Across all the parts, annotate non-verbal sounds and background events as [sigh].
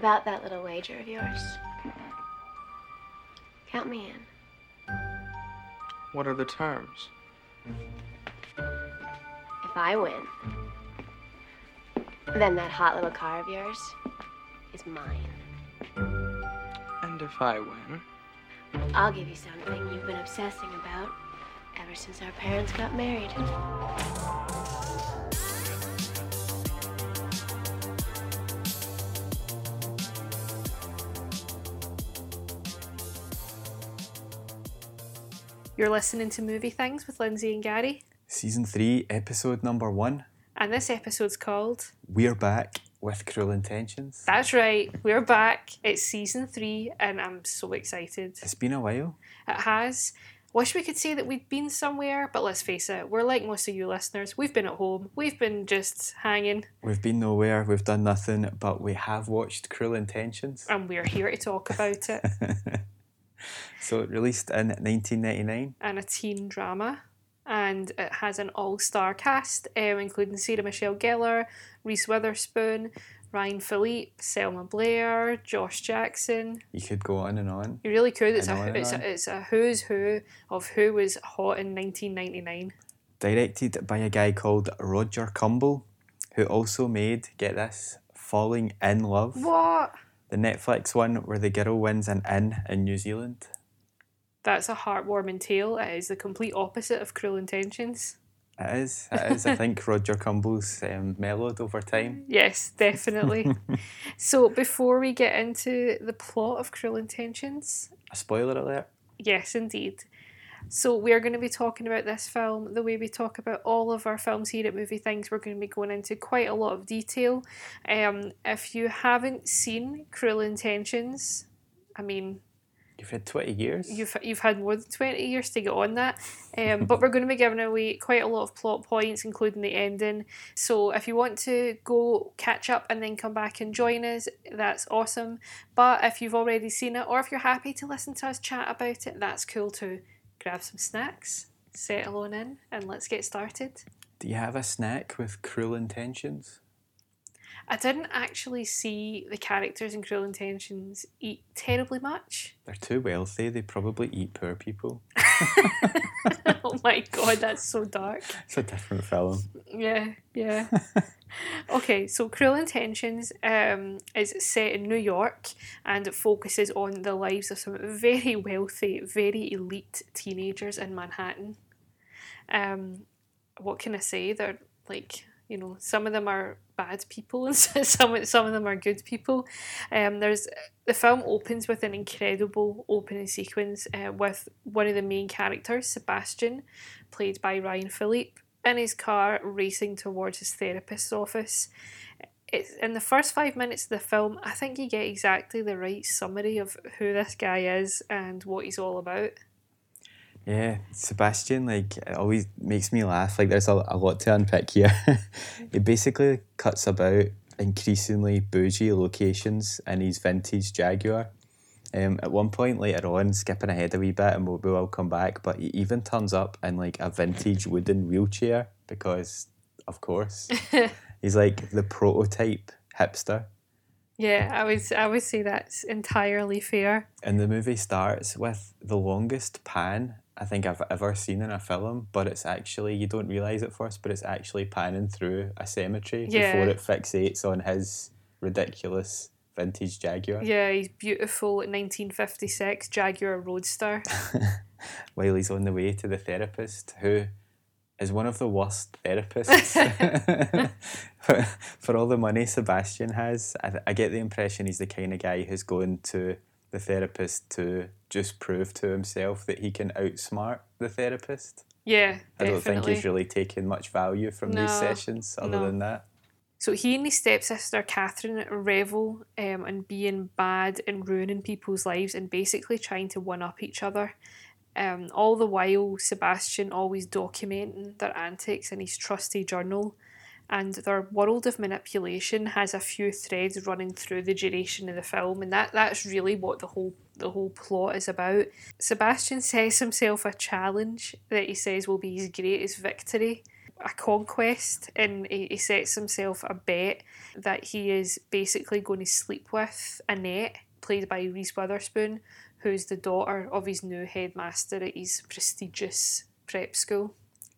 About that little wager of yours. Count me in. What are the terms? If I win, then that hot little car of yours is mine. And if I win? I'll give you something you've been obsessing about ever since our parents got married. You're listening to Movie Things with Lindsay and Gary, Season 3, episode number 1. and this episode's called We're back with Cruel Intentions. That's Right, We're Back. It's season three, and I'm so excited. It's been a while. It has. Wish we could say that we'd been somewhere, but let's face it, we're like most of you listeners. We've been at home, we've been just hanging, We've been nowhere, we've done nothing, but we have watched Cruel Intentions. and we're here to talk about it. [laughs] So it released in 1999. and a teen drama. And it has an all star cast, um, including Sarah Michelle Gellar, Reese Witherspoon, Ryan Phillippe, Selma Blair, Josh Jackson. You could go on and on. You really could. It's know, it's a, it's a who's who of who was hot in 1999. Directed by a guy called Roger Kumble, who also made, get this, Falling Inn Love, What? the Netflix one where the girl wins an inn in New Zealand. That's a heartwarming tale. It is the complete opposite of Cruel Intentions. It is. It is. I think [laughs] Roger Kumble's um, mellowed over time. Yes, definitely. [laughs] so before we get into the plot of Cruel Intentions, A spoiler alert. Yes, indeed. So we're going to be talking about this film the way we talk about all of our films here at Movie Things. We're going to be going into quite a lot of detail. Um, if you haven't seen Cruel Intentions, I mean, You've had 20 years. you've you've had more than twenty years to get on that. Um, but we're going to be giving away quite a lot of plot points, including the ending. So if you want to go catch up and then come back and join us, that's awesome. But if you've already seen it, or if you're happy to listen to us chat about it, that's cool too. Grab some snacks, settle on in, and let's get started. Do you have a snack with cruel intentions? I didn't actually see the characters in Cruel Intentions eat terribly much. They're too wealthy. They probably eat poor people. [laughs] oh my god, that's so dark. It's a different film. Yeah, yeah. [laughs] okay, so Cruel Intentions um, is set in New York and it focuses on the lives of some very wealthy, very elite teenagers in Manhattan. Um, what can I say? They're like, you know, some of them are bad people [laughs] and some some of them are good people. Um, there's the film opens with an incredible opening sequence uh, with one of the main characters, Sebastian, played by Ryan Phillippe, in his car racing towards his therapist's office. It's, in the first five minutes of the film, I think you get exactly the right summary of who this guy is and what he's all about. Yeah, Sebastian, like, always makes me laugh. Like, there's a, a lot to unpick here. [laughs] it basically cuts about increasingly bougie locations in his vintage Jaguar. Um, at one point later on, skipping ahead a wee bit, and we'll, we will come back, but he even turns up in like a vintage wooden wheelchair because, of course, [laughs] he's like the prototype hipster. Yeah, I would I would say that's entirely fair. And the movie starts with the longest pan I think I've ever seen in a film, but it's actually, you don't realise at first, but it's actually panning through a cemetery Yeah. before it fixates on his ridiculous vintage Jaguar Yeah, he's beautiful 1956 Jaguar Roadster. [laughs] while he's on the way to the therapist who is one of the worst therapists. [laughs] [laughs] for, for all the money Sebastian has, I, I get the impression he's the kind of guy who's going to the therapist to just prove to himself that he can outsmart the therapist. Yeah, I don't think he's really taken much value from No, these sessions other no. than that. So he and his stepsister Catherine revel um, in being bad and ruining people's lives and basically trying to one up each other. Um, all the while, Sebastian always documenting their antics in his trusty journal, and their world of manipulation has a few threads running through the duration of the film, and that, that's really what the whole the whole plot is about. Sebastian sets himself a challenge that he says will be his greatest victory. a conquest and he, he sets himself a bet that he is basically going to sleep with Annette, played by Reese Witherspoon, who's the daughter of his new headmaster at his prestigious prep school.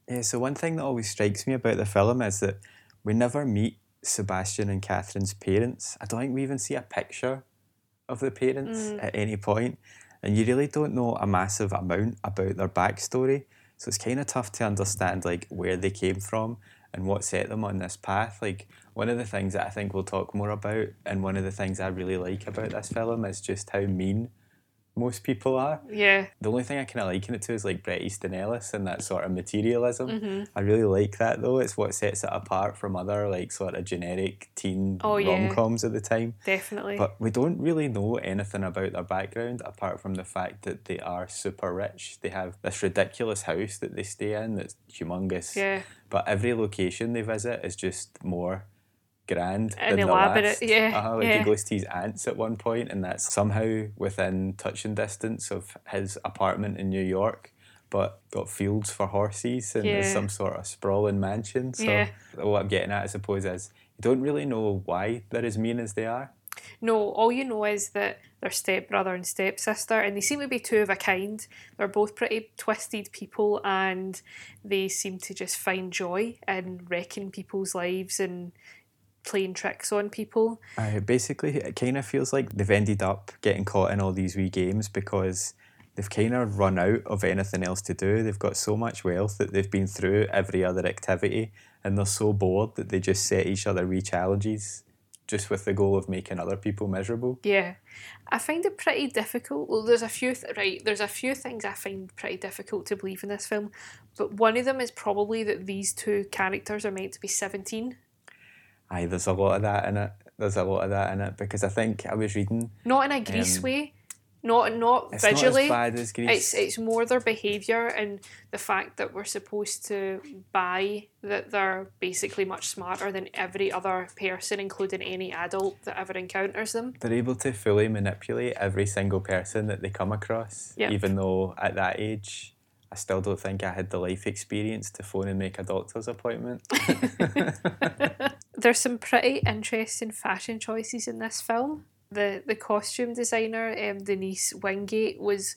Yeah, so one thing that always strikes me about the film is that we never meet Sebastian and Catherine's parents. I don't think we even see a picture of the parents Mm. at any point, and you really don't know a massive amount about their backstory. So it's kind of tough to understand like where they came from and what set them on this path. Like one of the things that I think we'll talk more about, and one of the things I really like about this film is just how mean most people are. Yeah, The only thing I kind of liken it to is like Bret Easton Ellis and that sort of materialism. Mm-hmm. I really like that though. It's what sets it apart from other like sort of generic teen Oh, yeah. rom coms at the time. definitely. But we don't really know anything about their background apart from the fact that they are super rich. They have this ridiculous house that they stay in that's humongous. yeah, But every location they visit is just more grand And elaborate, yeah, Uh-huh, like yeah. he goes to his aunt's at one point, and that's somehow within touching distance of his apartment in New York, but got fields for horses and Yeah. some sort of sprawling mansion. So Yeah. what I'm getting at, I suppose, is you don't really know why they're as mean as they are. No, all you know is that they're stepbrother and stepsister, and they seem to be two of a kind. They're both pretty twisted people, and they seem to just find joy in wrecking people's lives and playing tricks on people. Uh, basically, it kind of feels like they've ended up getting caught in all these wee games because they've kind of run out of anything else to do. They've got so much wealth that they've been through every other activity and they're so bored that they just set each other wee challenges just with the goal of making other people miserable. Yeah, I find it pretty difficult. Well, there's a few th- right. There's a few things I find pretty difficult to believe in this film, but one of them is probably that these two characters are meant to be seventeen. Aye, there's a lot of that in it. There's a lot of that in it because I think I was reading. Not in a Grease Um, way, not not It's visually. not as bad as Grease. It's it's more their behaviour and the fact that we're supposed to buy that they're basically much smarter than every other person, including any adult that ever encounters them. They're able to fully manipulate every single person that they come across, Yep. even though at that age, I still don't think I had the life experience to phone and make a doctor's appointment. [laughs] There's some pretty interesting fashion choices in this film. The the costume designer, um, Denise Wingate, was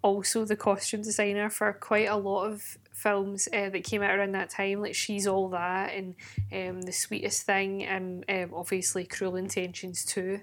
also the costume designer for quite a lot of films uh, that came out around that time, like She's All That and um, The Sweetest Thing, and um, obviously Cruel Intentions too.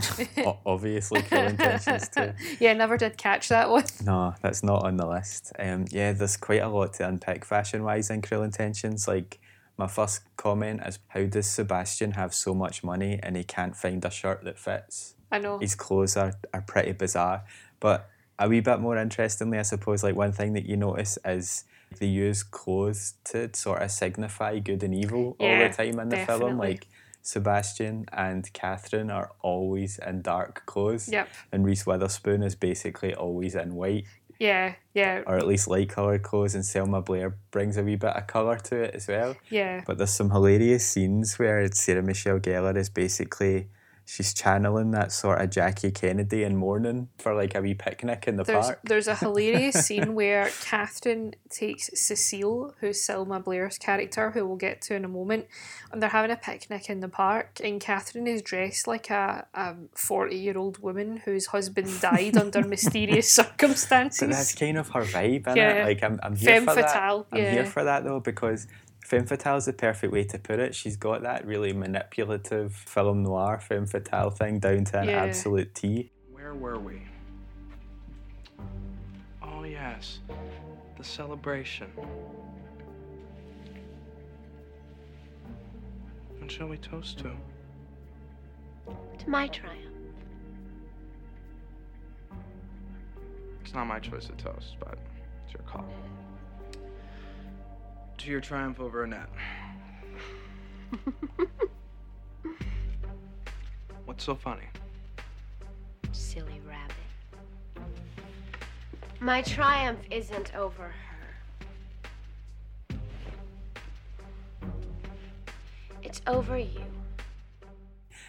[laughs] Obviously, Cruel Intentions too. [laughs] Yeah, never did catch that one. [laughs] No, that's not on the list. Um, yeah, there's quite a lot to unpick fashion wise in Cruel Intentions. Like, my first comment is how does Sebastian have so much money and he can't find a shirt that fits? I know. his clothes are, are pretty bizarre. But a wee bit more interestingly, I suppose, like one thing that you notice is they use clothes to sort of signify good and evil all the time in the film. Like Sebastian and Catherine are always in dark clothes. Yep. And Reese Witherspoon is basically always in white, Yeah, yeah, or at least light coloured clothes, and Selma Blair brings a wee bit of colour to it as well. yeah. But there's some hilarious scenes where Sarah Michelle Gellar is basically she's channeling that sort of Jackie Kennedy in mourning for like a wee picnic in the There's park. there's a hilarious [laughs] scene where Catherine takes Cecile, who's Selma Blair's character, who we'll get to in a moment, and they're having a picnic in the park, and Catherine is dressed like a forty year old woman whose husband died under [laughs] mysterious circumstances. But that's kind of her vibe, innit? Yeah. Like I'm, I'm here Femme for fatale, that. I'm yeah. here for that though because femme fatale is the perfect way to put it. She's got that really manipulative film noir femme fatale thing down to an Yeah. absolute T. Where were we? Oh, yes. The celebration. What shall we toast to? To my triumph. It's not my choice to toast, but it's your call. To your triumph over Annette. [laughs] What's so funny? Silly rabbit. My triumph isn't over her. It's over you.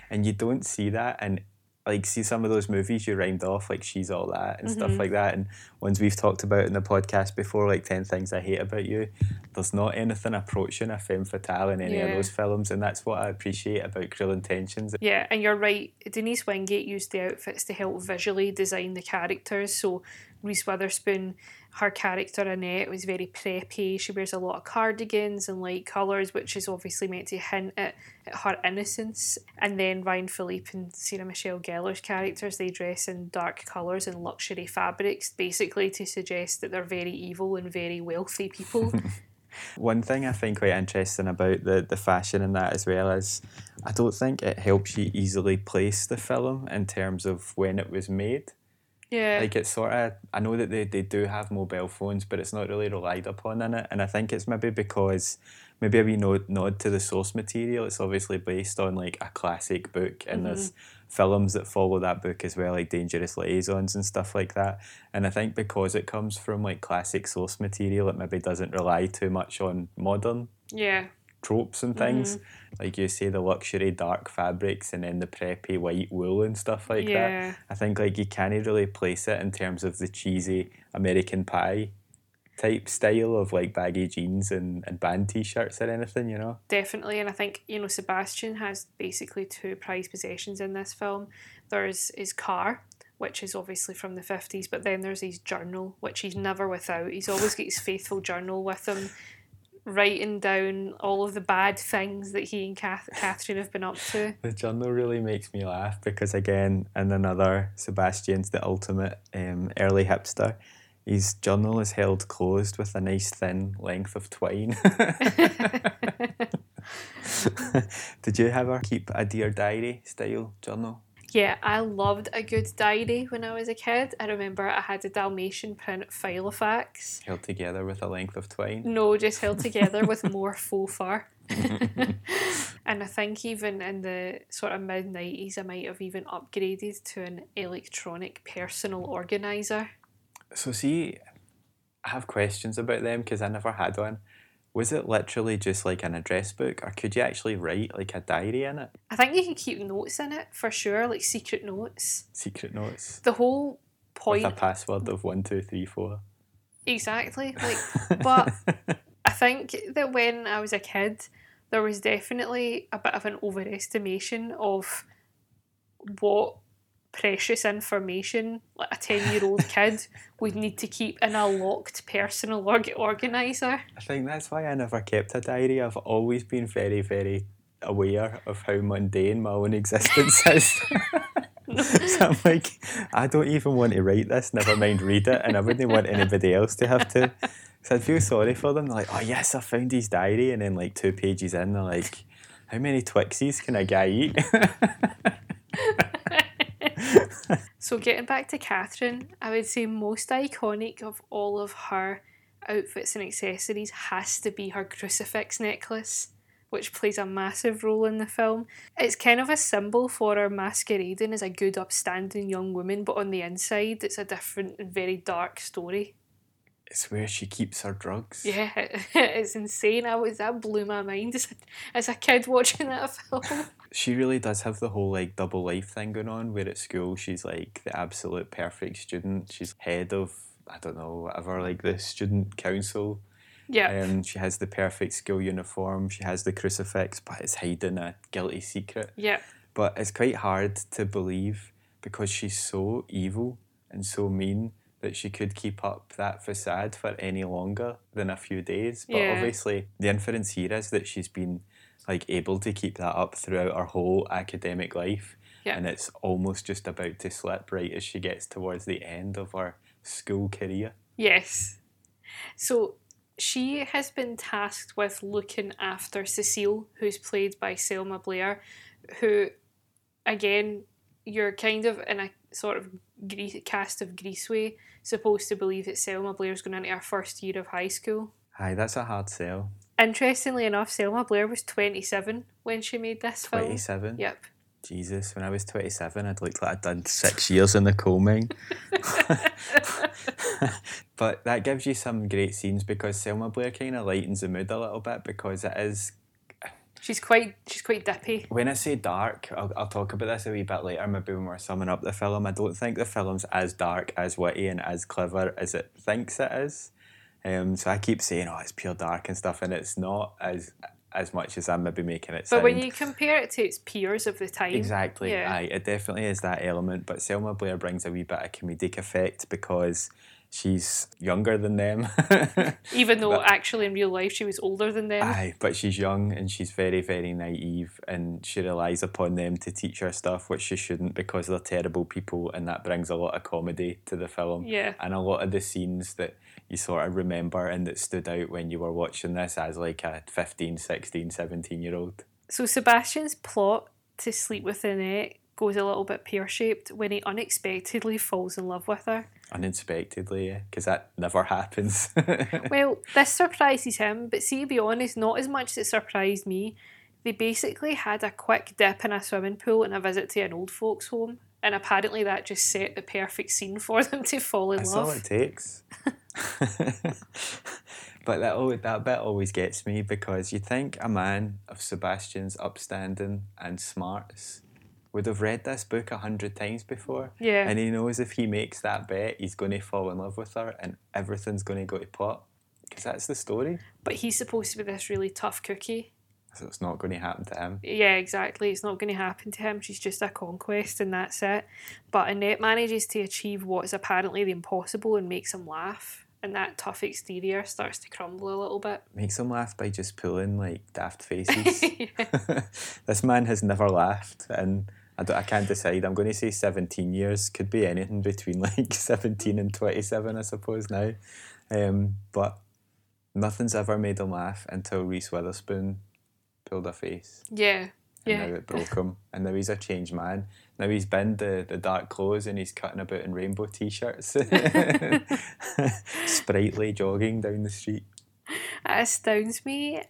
And you don't see that in like see some of those movies you rhymed off like she's all that and stuff Mhm. like that and ones we've talked about in the podcast before like 10 things i hate about you there's not anything approaching a femme fatale in any of those films and that's what i appreciate about cruel intentions Yeah, and you're right. Denise Wingate used the outfits to help visually design the characters. So Reese Witherspoon, her character Annette was very preppy. She wears a lot of cardigans and light colours, which is obviously meant to hint at, at her innocence. And then Ryan Phillippe and Sarah Michelle Gellar's characters, they dress in dark colours and luxury fabrics, basically to suggest that they're very evil and very wealthy people. [laughs] One thing I find quite interesting about the, the fashion in that as well is I don't think it helps you easily place the film in terms of when it was made. Yeah. Like it's sort of I know that they, they do have mobile phones, but it's not really relied upon in it. And I think it's maybe because maybe a wee nod, nod to the source material. It's obviously based on like a classic book and mm-hmm. there's films that follow that book as well, like Dangerous Liaisons and stuff like that. And I think because it comes from like classic source material, it maybe doesn't rely too much on modern yeah. Tropes and things. Mm-hmm. Like you say, the luxury dark fabrics and then the preppy white wool and stuff like that. I think like you can't really place it in terms of the cheesy American pie type style of like baggy jeans and, and band t shirts or anything, you know? Definitely, and I think you know Sebastian has basically two prized possessions in this film. There's his car, which is obviously from the fifties, but then there's his journal, which he's never without. He's always got his faithful journal with him, writing down all of the bad things that he and Kath- Catherine have been up to. [laughs] The journal really makes me laugh because again, in another Sebastian's the ultimate um, early hipster. His journal is held closed with a nice thin length of twine. [laughs] [laughs] Did you ever keep a dear diary style journal? Yeah, I loved a good diary when I was a kid. I remember I had a Dalmatian print Filofax. Held together with a length of twine. No, just held together with more [laughs] faux fur. [laughs] and I think even in the sort of mid 90s, I might have even upgraded to an electronic personal organiser. So see, I have questions about them because I never had one. Was it literally just like an address book, or could you actually write like a diary in it? I think you can keep notes in it for sure, like secret notes. Secret notes The whole point. with a password of one two three four. Exactly. [laughs] Like, but I think that when I was a kid, there was definitely a bit of an overestimation of what precious information like a 10 year old [laughs] kid would need to keep in a locked personal org- organiser. I think that's why I never kept a diary. I've always been very, very aware of how mundane my own existence [laughs] is. [laughs] so I'm like, I don't even want to write this, never mind read it, and I wouldn't want anybody else to have to. So I'd feel sorry for them. They're like, oh yes, I found his diary, and then like two pages in, they're like, how many Twixies can a guy eat? [laughs] So, getting back to Catherine, I would say most iconic of all of her outfits and accessories has to be her crucifix necklace, which plays a massive role in the film. It's kind of a symbol for her masquerading as a good, upstanding young woman, but on the inside, it's a different and very dark story. it's where she keeps her drugs. Yeah, [laughs] it's insane. I was that blew my mind as a, as a kid watching that [laughs] film. She really does have the whole like double life thing going on where at school she's like the absolute perfect student. She's head of i don't know whatever like the student council. Yeah, and um, she has the perfect school uniform. She has the crucifix but it's hiding a guilty secret. Yeah, but it's quite hard to believe because she's so evil and so mean that she could keep up that facade for any longer than a few days. But Yeah. obviously, the inference here is that she's been like able to keep that up throughout her whole academic life, Yeah. and it's almost just about to slip right as she gets towards the end of her school career. Yes. So she has been tasked with looking after Cecile, who's played by Selma Blair, who, again, you're kind of in a sort of Gre- cast of Greaseway, supposed to believe that Selma Blair's going into her first year of high school. Aye, that's a hard sell. Interestingly enough, Selma Blair was 27 when she made this film. Twenty-seven. Yep. Jesus, when I was 27, I'd looked like I'd done six years in the coal mine. [laughs] but that gives you some great scenes because Selma Blair kind of lightens the mood a little bit because it is. She's quite she's quite dippy. When I say dark, I'll, I'll talk about this a wee bit later, maybe when we're summing up the film. I don't think the film's as dark, as witty, and as clever as it thinks it is. Um, so I keep saying, oh, it's pure dark and stuff, and it's not as as much as I'm maybe making it But sound. when you compare it to its peers of the time, Exactly. Yeah. Aye, it definitely is that element. But Selma Blair brings a wee bit of comedic effect because she's younger than them. [laughs] even though But- actually in real life she was older than them. Aye, but she's young and she's very, very naive, and she relies upon them to teach her stuff, which she shouldn't because they're terrible people, and that brings a lot of comedy to the film. Yeah. And a lot of the scenes that you sort of remember and that stood out when you were watching this as like a 15, 16, 17 year old. So Sebastian's plot to sleep with Annette goes a little bit pear shaped when he unexpectedly falls in love with her. Unexpectedly, yeah, because that never [laughs] happens. Well, this surprises him, but see, to be honest, not as much as it surprised me. They basically had a quick dip in a swimming pool and a visit to an old folks' home, and apparently that just set the perfect scene for [laughs] them to fall in love. That's all it takes. [laughs] [laughs] but that al- that bit always gets me because you think a man of Sebastian's upstanding and smarts would have read this book a hundred times before. Yeah. And he knows if he makes that bet, he's going to fall in love with her and everything's going to go to pot. Because that's the story. But he's supposed to be this really tough cookie. So it's not going to happen to him. Yeah, exactly. It's not going to happen to him. She's just a conquest and that's it. But Annette manages to achieve what is apparently the impossible and makes him laugh. And that tough exterior starts to crumble a little bit. Makes him laugh by just pulling like daft [laughs] faces. [laughs] this man has never laughed, and I, don't, I can't decide. I'm going to say 17 years. Could be anything between [laughs] like 17 and 27, I suppose now. Um, but nothing's ever made him laugh until Reese Witherspoon pulled a face, Yeah. and Yeah. now it broke him. And now he's a changed man. Now he's binned the, the dark clothes and he's cutting about in rainbow t-shirts, [laughs] [laughs] sprightly jogging down the street. It astounds me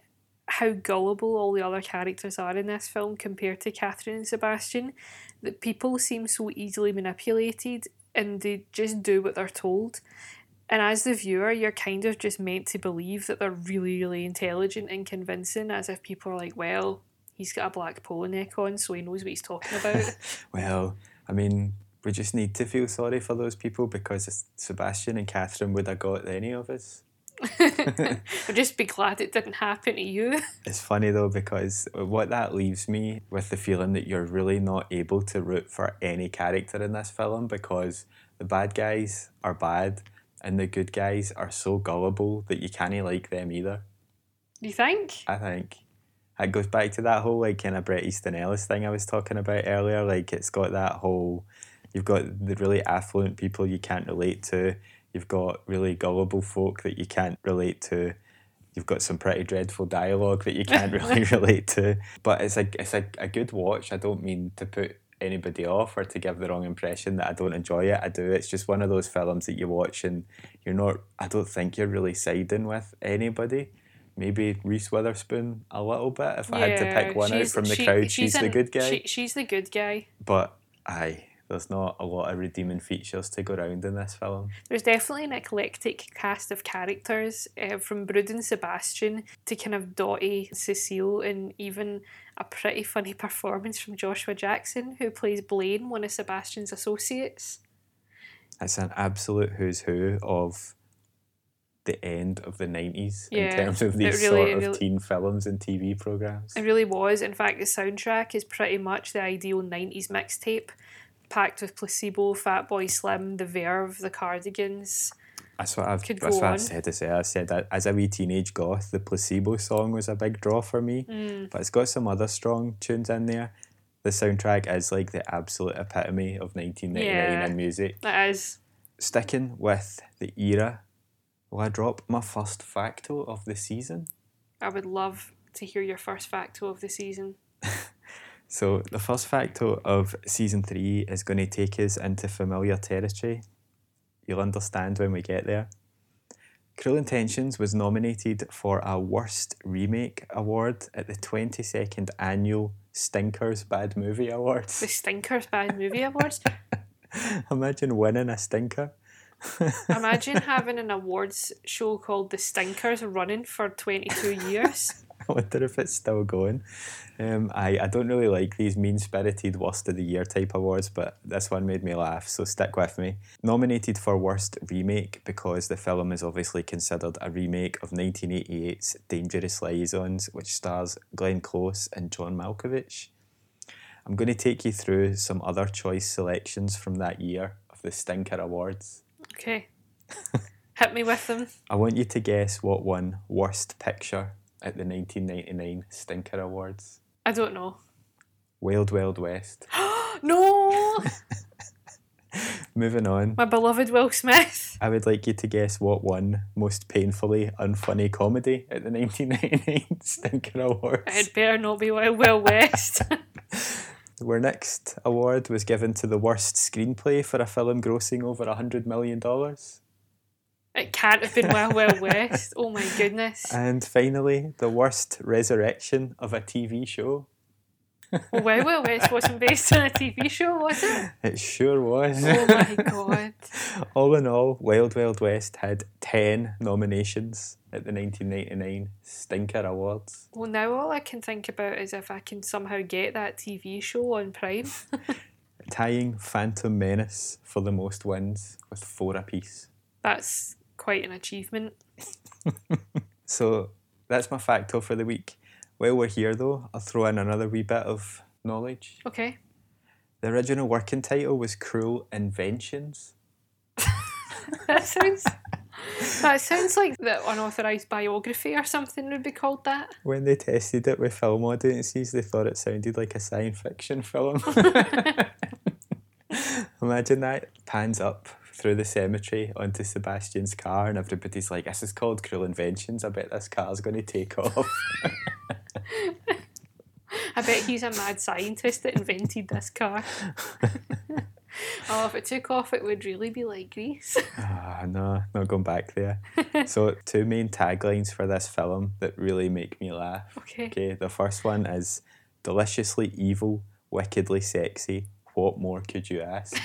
how gullible all the other characters are in this film compared to Catherine and Sebastian. That people seem so easily manipulated and they just do what they're told. And as the viewer, you're kind of just meant to believe that they're really, really intelligent and convincing, as if people are like, well, he's got a black polo neck on, so he knows what he's talking about. [laughs] Well, I mean, we just need to feel sorry for those people because Sebastian and Catherine would have got any of us. [laughs] I'd just be glad it didn't happen to you. [laughs] It's funny though because what that leaves me with the feeling that you're really not able to root for any character in this film because the bad guys are bad and the good guys are so gullible that you can't like them either. you think? I think. It goes back to that whole like kind of Bret Easton Ellis thing I was talking about earlier. Like it's got that whole you've got the really affluent people you can't relate to. You've got really gullible folk that you can't relate to. You've got some pretty dreadful dialogue that you can't [laughs] really [laughs] relate to. But it's a it's a, a good watch. I don't mean to put anybody off or to give the wrong impression that I don't enjoy it. I do. It's just one of those films that you watch and you're not I don't think you're really siding with anybody maybe Reese Witherspoon a little bit. If I had to pick one out from the she- crowd, she's, the an- good guy. She, she's the good guy. but aye, there's not a lot of redeeming features to go around in this film. There's definitely an eclectic cast of characters, uh, from Brood and Sebastian to kind of Dottie, Cecile, and even a pretty funny performance from Joshua Jackson, who plays Blaine, one of Sebastian's associates. It's an absolute who's who of the end of the 90s Yeah, in terms of these really- sort of really- teen films and TV programs. It really was. In fact, the soundtrack is pretty much the ideal 90s mixtape, packed with Placebo, Fatboy Slim, The Verve, The Cardigans. That's what I've that's what I on. said to say. I said that as a wee teenage goth, the placebo song was a big draw for me. Mm. But it's got some other strong tunes in there. The soundtrack is like the absolute epitome of 1999 Yeah. in music. That is. sticking with the era, will I drop my first facto of the season? I would love to hear your first facto of the season. [laughs] So, the first facto of season three is going to take us into familiar territory. You'll understand when we get there. Cruel Intentions was nominated for a Worst Remake Award at the 22nd Annual Stinkers Bad Movie Awards. The Stinkers Bad Movie [laughs] Awards. Imagine winning a stinker. Imagine [laughs] having an awards show called The Stinkers running for 22 years. [laughs] I wonder if it's still going. Um, I, I don't really like these mean spirited worst of the year type awards, but this one made me laugh, so stick with me. Nominated for Worst Remake because the film is obviously considered a remake of 1988's Dangerous Liaisons, which stars Glenn Close and John Malkovich. I'm going to take you through some other choice selections from that year of the Stinker Awards. Okay. Hit me with them. [laughs] I want you to guess what won Worst Picture at the 1999 Stinker Awards. I don't know. Wild Wild West. [gasps] No! [laughs] Moving on, My beloved Will Smith. I would like you to guess what won Most Painfully Unfunny Comedy at the 1999 [laughs] Stinker Awards. It better not be Wild Wild West. [laughs] Where next award was given to the worst screenplay for a film grossing over $100 million. It can't have been Wild Wild West. Oh my goodness. And finally, the worst resurrection of a TV show. Well, Wild Wild West wasn't based on a TV show, was it? It sure was. Oh my god. [laughs] all in all, Wild Wild West had 10 nominations at the 1999 Stinker Awards. Well, now all I can think about is if I can somehow get that TV show on Prime. [laughs] tying Phantom Menace for the most wins with four apiece. That's quite an achievement. [laughs] So that's my facto for the week. While we're here though, I'll throw in another wee bit of knowledge. Okay. The original working title was Cruel Inventions. [laughs] That sounds. That sounds like the unauthorized biography or something would be called that. When they tested it with film audiences, they thought it sounded like a science fiction film. [laughs] Imagine that pans up through the cemetery onto Sebastian's car, and everybody's like, "This is called Cruel Inventions. I bet this car's going to take off." [laughs] I bet he's a mad scientist that invented this car. [laughs] oh, if it took off, it would really be like Grease. [laughs] Ah, no, not going back there. so, two main taglines for this film that really make me laugh. Okay. Okay, the first one is deliciously evil, wickedly sexy. What more could you ask?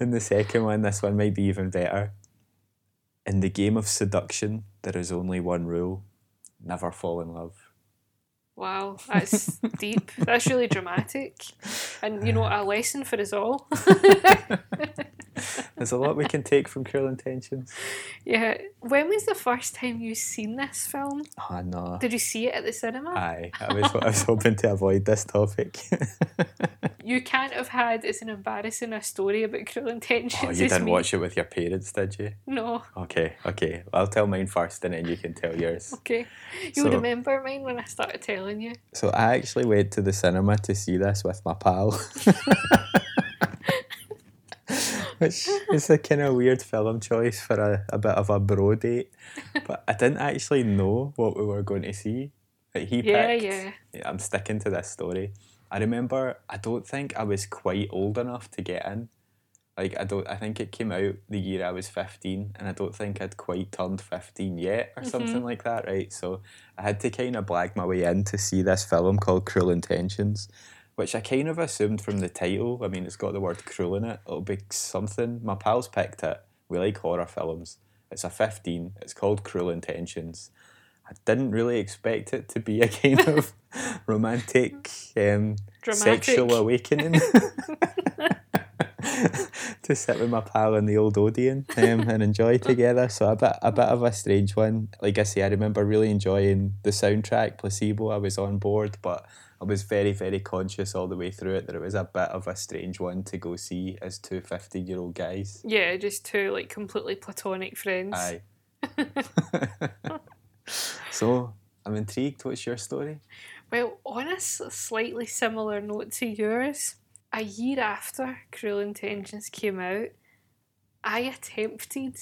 And the second one, this one might be even better. In the game of seduction, there is only one rule never fall in love. Wow, that's [laughs] deep. That's really dramatic. And, you know, a lesson for us all. [laughs] There's a lot we can take from Cruel Intentions. yeah. When was the first time you seen this film? Oh, no. Did you see it at the cinema? Aye, I was, I was hoping to avoid this topic. [laughs] You can't have had as an embarrassing a story about cruel intentions oh, you didn't me. watch it with your parents, did you? No. Okay, okay. I'll tell mine first and then you can tell yours. Okay. You'll So- remember mine when I started telling you. So I actually went to the cinema to see this with my pal. [laughs] Which is a kind of weird film choice for a, a bit of a bro date. But I didn't actually know what we were going to see. Like he Yeah, picked. yeah. Yeah, I'm sticking to this story. I remember I don't think I was quite old enough to get in. Like I don't I think it came out the year I was 15 and I don't think I'd quite turned 15 yet or mm-hmm. something like that, right? So I had to kind of blag my way in to see this film called Cruel Intentions, which I kind of assumed from the title. I mean, it's got the word cruel in it. It'll be something. My pals picked it. We like horror films. It's a 15. It's called Cruel Intentions. I didn't really expect it to be a [laughs] kind of romantic, um, sexual awakening. [laughs] [laughs] to sit with my pal in the old Odeon um, and enjoy [laughs] together. So a bit, a bit of a strange one. Like I say, I remember really enjoying the soundtrack, Placebo. I was on board, but I was very, very conscious all the way through it that it was a bit of a strange one to go see as two 15 year old guys. Yeah, just two like completely platonic friends. Aye. [laughs] so I'm intrigued. What's your story? Well, on a slightly similar note to yours, a year after Cruel Intentions came out, I attempted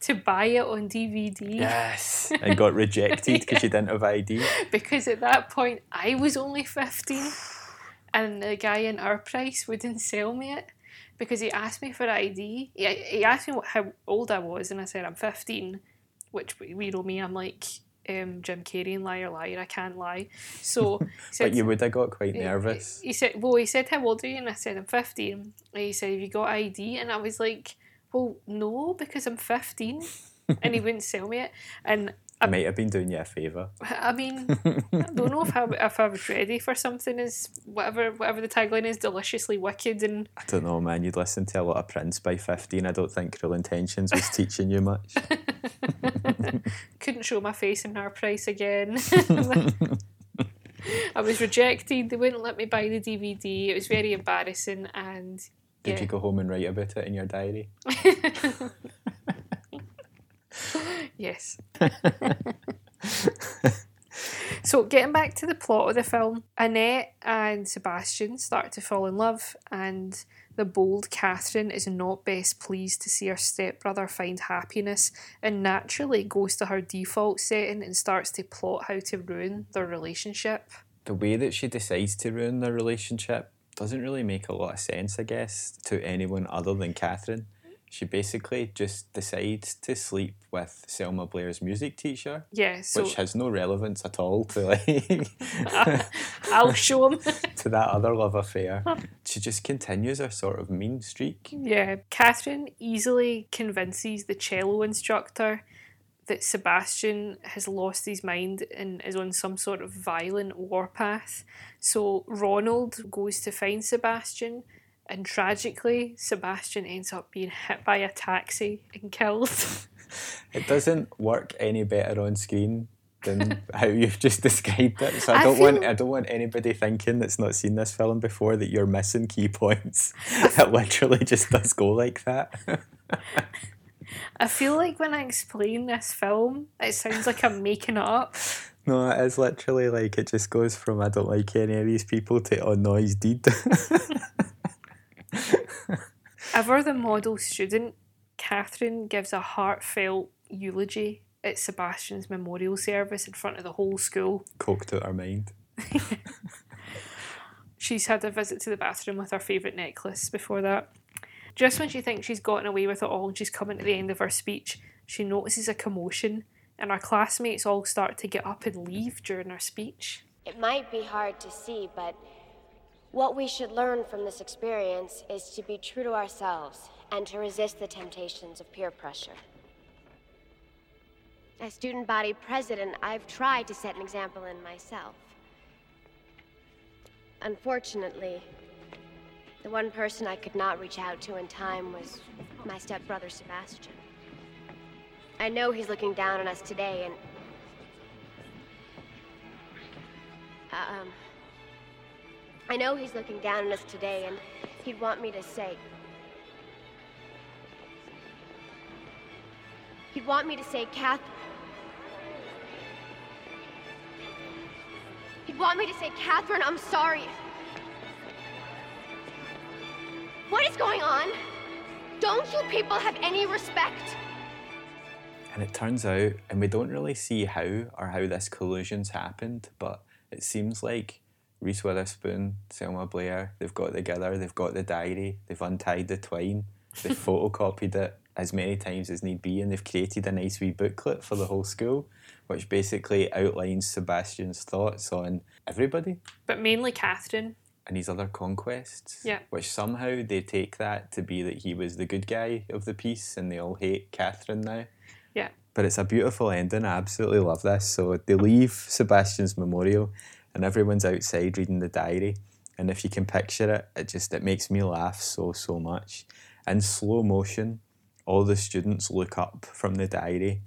to buy it on DVD Yes. [laughs] and got rejected because you didn't have ID. because at that point I was only 15 and the guy in Our Price wouldn't sell me it because he asked me for ID. He, he asked me what, how old I was and I said I'm 15, which we know me, I'm like um, Jim Carrey and Liar Liar, I can't lie. So, [laughs] said, But you would have got quite he- nervous. He said, "Well, he said, how old are you?" And I said, "I'm 15." And he said, "Have you got ID?" And I was like, "Well, no, because I'm 15." and he [laughs] wouldn't sell me it. And I might have been doing you a favour. [laughs] I mean, I don't know if I, if I was ready for something as whatever whatever the tagline is, deliciously wicked and I don't know, man. You'd listen to a lot of Prince by 15. I don't think Cruel Intentions was teaching you much. [laughs] [laughs] couldn't show my face in Our Price again. I was rejected. They wouldn't let me buy the DVD. It was very embarrassing and Did yeah. you go home and write about it in your diary? Yes. [laughs] so, getting back to the plot of the film, Annette and Sebastian start to fall in love, and the bold Catherine is not best pleased to see her stepbrother find happiness and naturally goes to her default setting and starts to plot how to ruin their relationship. The way that she decides to ruin their relationship doesn't really make a lot of sense, I guess, to anyone other than Catherine. She basically just decides to sleep with Selma Blair's music teacher, Yeah, so which has no relevance at all to like [laughs] I'll show him. [laughs] to that other love affair. She just continues her sort of mean streak. Yeah, Catherine easily convinces the cello instructor that Sebastian has lost his mind and is on some sort of violent warpath. So Ronald goes to find Sebastian, and tragically, Sebastian ends up being hit by a taxi and killed. [laughs] It doesn't work any better on screen than [laughs] how you've just described it. So I I don't want I don't want anybody thinking that's not seen this film before that you're missing key points. [laughs] it literally just does go like that. I feel like when I explain this film, it sounds like I'm making it up. no, it is literally like it just goes from I don't like any of these people to oh no he's deed. [laughs] Ever the model student, Catherine gives a heartfelt eulogy at Sebastian's memorial service in front of the whole school. Coked out her mind. [laughs] She's had a visit to the bathroom with her favourite necklace before that. Just when she thinks she's gotten away with it all and she's coming to the end of her speech, she notices a commotion and her classmates all start to get up and leave during her speech. It might be hard to see, but what we should learn from this experience is to be true to ourselves and to resist the temptations of peer pressure. As student body president, I've tried to set an example in myself. Unfortunately, the one person I could not reach out to in time was my stepbrother Sebastian. I know he's looking down on us today, and Um, I know he's looking down on us today, and he'd want me to say. He'd want me to say, Kath. He'd want me to say, Catherine, I'm sorry. What is going on? Don't you people have any respect? And it turns out, and we don't really see how or how this collusion's happened, but it seems like Reese Witherspoon, Selma Blair, they've got together, they've got the diary, they've untied the twine, they've [laughs] photocopied it as many times as need be, and they've created a nice wee booklet for the whole school, which basically outlines Sebastian's thoughts on everybody But mainly Catherine. and his other conquests. Yeah. Which somehow they take that to be that he was the good guy of the piece and they all hate Catherine now. Yeah. But it's a beautiful ending. I absolutely love this. So they leave Sebastian's memorial and everyone's outside reading the diary. And if you can picture it, it just it makes me laugh so so much. In slow motion, all the students look up from the diary,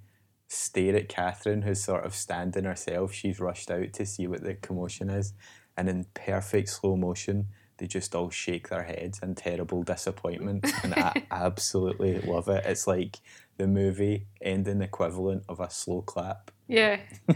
stare at Catherine, who's sort of standing herself. She's rushed out to see what the commotion is. And in perfect slow motion, they just all shake their heads in terrible disappointment. And I [laughs] absolutely love it. It's like the movie ending equivalent of a slow clap. Yeah. [laughs]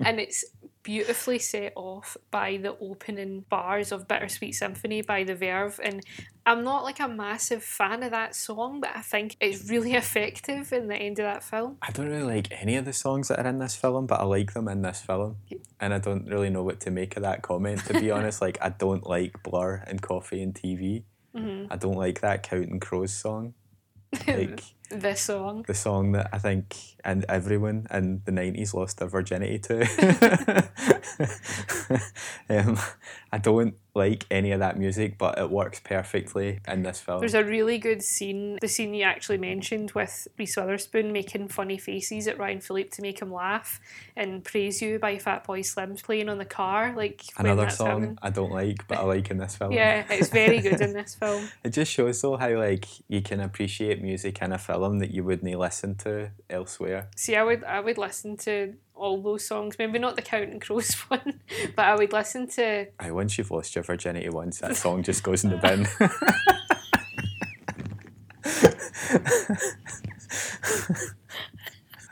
and it's beautifully set off by the opening bars of Bittersweet Symphony by The Verve. And I'm not like a massive fan of that song, but I think it's really [laughs] effective in the end of that film. I don't really like any of the songs that are in this film, but I like them in this film. And I don't really know what to make of that comment, to be [laughs] honest. Like, I don't like Blur and Coffee and TV. Mm-hmm. I don't like that Counting Crows song. [laughs] Like, This song. the song that I think and everyone in the nineties lost their virginity to. [laughs] um, I don't like any of that music, but it works perfectly in this film. There's a really good scene, the scene you actually mentioned with Reese Witherspoon making funny faces at Ryan Phillippe to make him laugh, and Praise You by Fatboy Slim's playing on the car. Like Another song happening. I don't like, but I like in this film. Yeah, it's very good in [laughs] this film. It just shows though how like you can appreciate music in a film that you wouldn't listen to elsewhere. See, I would I would listen to all those songs. Maybe not the Counting Crows [laughs] one, but I would listen to. Aye, once you've lost your virginity once, that [laughs] song just goes in the bin. [laughs]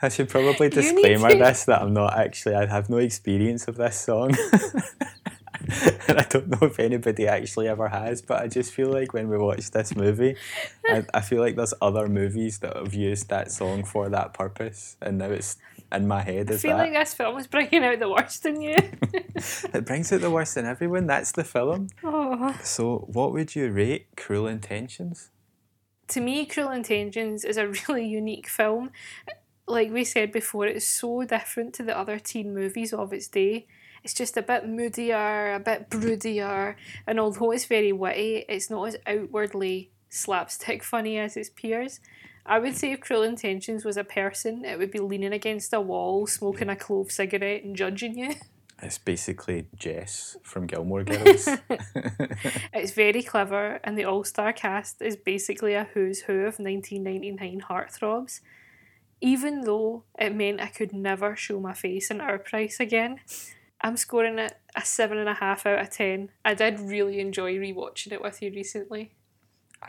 I should probably disclaimer to- this that I'm not actually, I have no experience of this song. [laughs] and I don't know if anybody actually ever has, but I just feel like when we watch this movie, I, I feel like there's other movies that have used that song for that purpose, and now it's in my head I as feel that. like this film is bringing out the worst in you. [laughs] It brings out the worst in everyone. That's the film. oh. So, what would you rate Cruel Intentions? to me, Cruel Intentions is a really unique film. Like we said before, it's so different to the other teen movies of its day. It's just a bit moodier, a bit broodier, and although it's very witty, it's not as outwardly slapstick funny as its peers. I would say if Cruel Intentions was a person, it would be leaning against a wall, smoking a clove cigarette, and judging you. [laughs] It's basically Jess from Gilmore Girls. [laughs] [laughs] It's very clever, and the all star cast is basically a who's who of 1999 heartthrobs. Even though it meant I could never show my face in Our Price again, I'm scoring it a 7.5 out of 10. I did really enjoy rewatching it with you recently.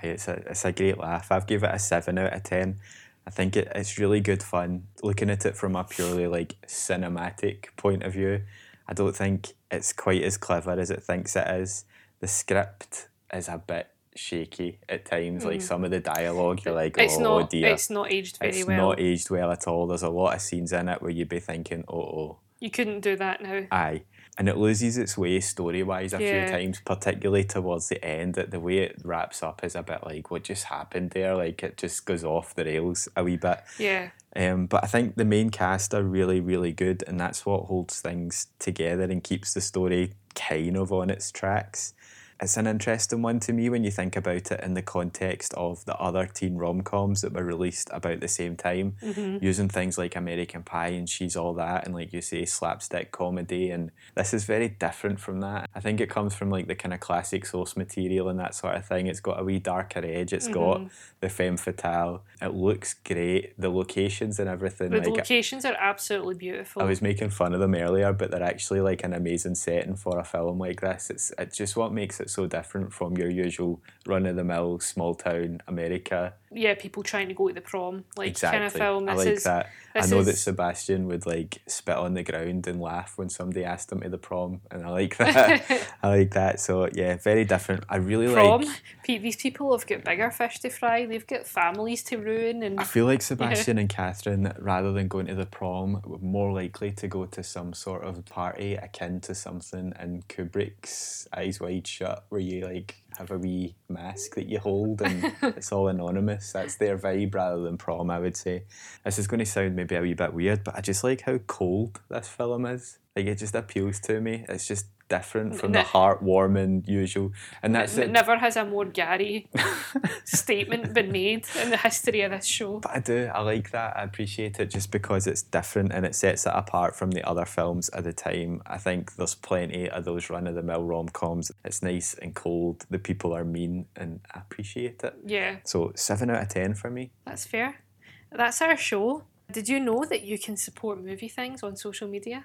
It's a it's a great laugh. I've give it a seven out of ten. I think it, it's really good fun. Looking at it from a purely like cinematic point of view, I don't think it's quite as clever as it thinks it is. The script is a bit shaky at times. Like some of the dialogue, you're like, Mm. It's oh not dear. it's not aged very It's well. It's not aged well at all. There's a lot of scenes in it where you'd be thinking, oh, oh, you couldn't do that now. Aye. And it loses its way story wise a Yeah. few times, particularly towards the end. That the way it wraps up is a bit like what just happened there. Like it just goes off the rails a wee bit. Yeah. Um, but I think the main cast are really, really good, and that's what holds things together and keeps the story kind of on its tracks. It's an interesting one to me when you think about it in the context of the other teen rom coms that were released about the same time, mm-hmm. using things like American Pie and She's All That, and like you say, slapstick comedy. And this is very different from that. I think it comes from like the kind of classic source material and that sort of thing. It's got a wee darker edge, It's got mm-hmm. the femme fatale. It looks great. The locations and everything. The like locations are absolutely beautiful. I was making fun of them earlier, but they're actually like an amazing setting for a film like this. It's it's just what makes it so different from your usual run of the mill small town America. Yeah, people trying to go to the prom, like kind of Exactly. film. I This like is that. I know that is- Sebastian would like spit on the ground and laugh when somebody asked him to the prom, and I like [laughs] that. I like that. So yeah, very different. I really prom. like. These people have got bigger fish to fry. They've got families to ruin, and I feel like [laughs] Sebastian and Catherine, rather than going to the prom, were more likely to go to some sort of party akin to something in Kubrick's Eyes Wide Shut, where you like have a wee mask that you hold and [laughs] it's all anonymous. That's their vibe rather than prom, I would say. This is going to sound maybe a wee bit weird, but I just like how cold this film is. Like it just appeals to me. It's just different from the Ne- heartwarming usual, and that's n- it. never has a more Gary [laughs] statement been made in the history of this show. But I do. I like that. I appreciate it just because it's different and it sets it apart from the other films at the time. I think there's plenty of those run of the mill rom coms. It's nice and cold. The people are mean and I appreciate it. Yeah, So seven out of ten for me. that's fair. That's our show. Did you know that you can support movie things on social media?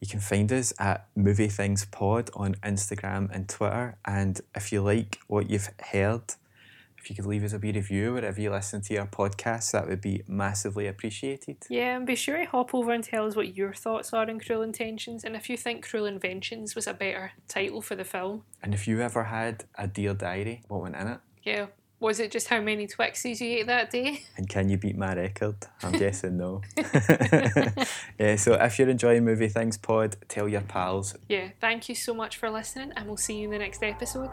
You can find us at Movie Things Pod on Instagram and Twitter. And if you like what you've heard, if you could leave us a wee review wherever you listen to your podcast, that would be massively appreciated. Yeah, and be sure to hop over and tell us what your thoughts are on Cruel Intentions and if you think Cruel Inventions was a better title for the film. And if you ever had a Dear Diary, what went in it? Yeah, was it just how many Twixies you ate that day? [laughs] And can you beat my record? I'm [laughs] guessing no. yeah, [laughs] so if you're enjoying Movie Things Pod, tell your pals. Yeah, thank you so much for listening and we'll see you in the next episode.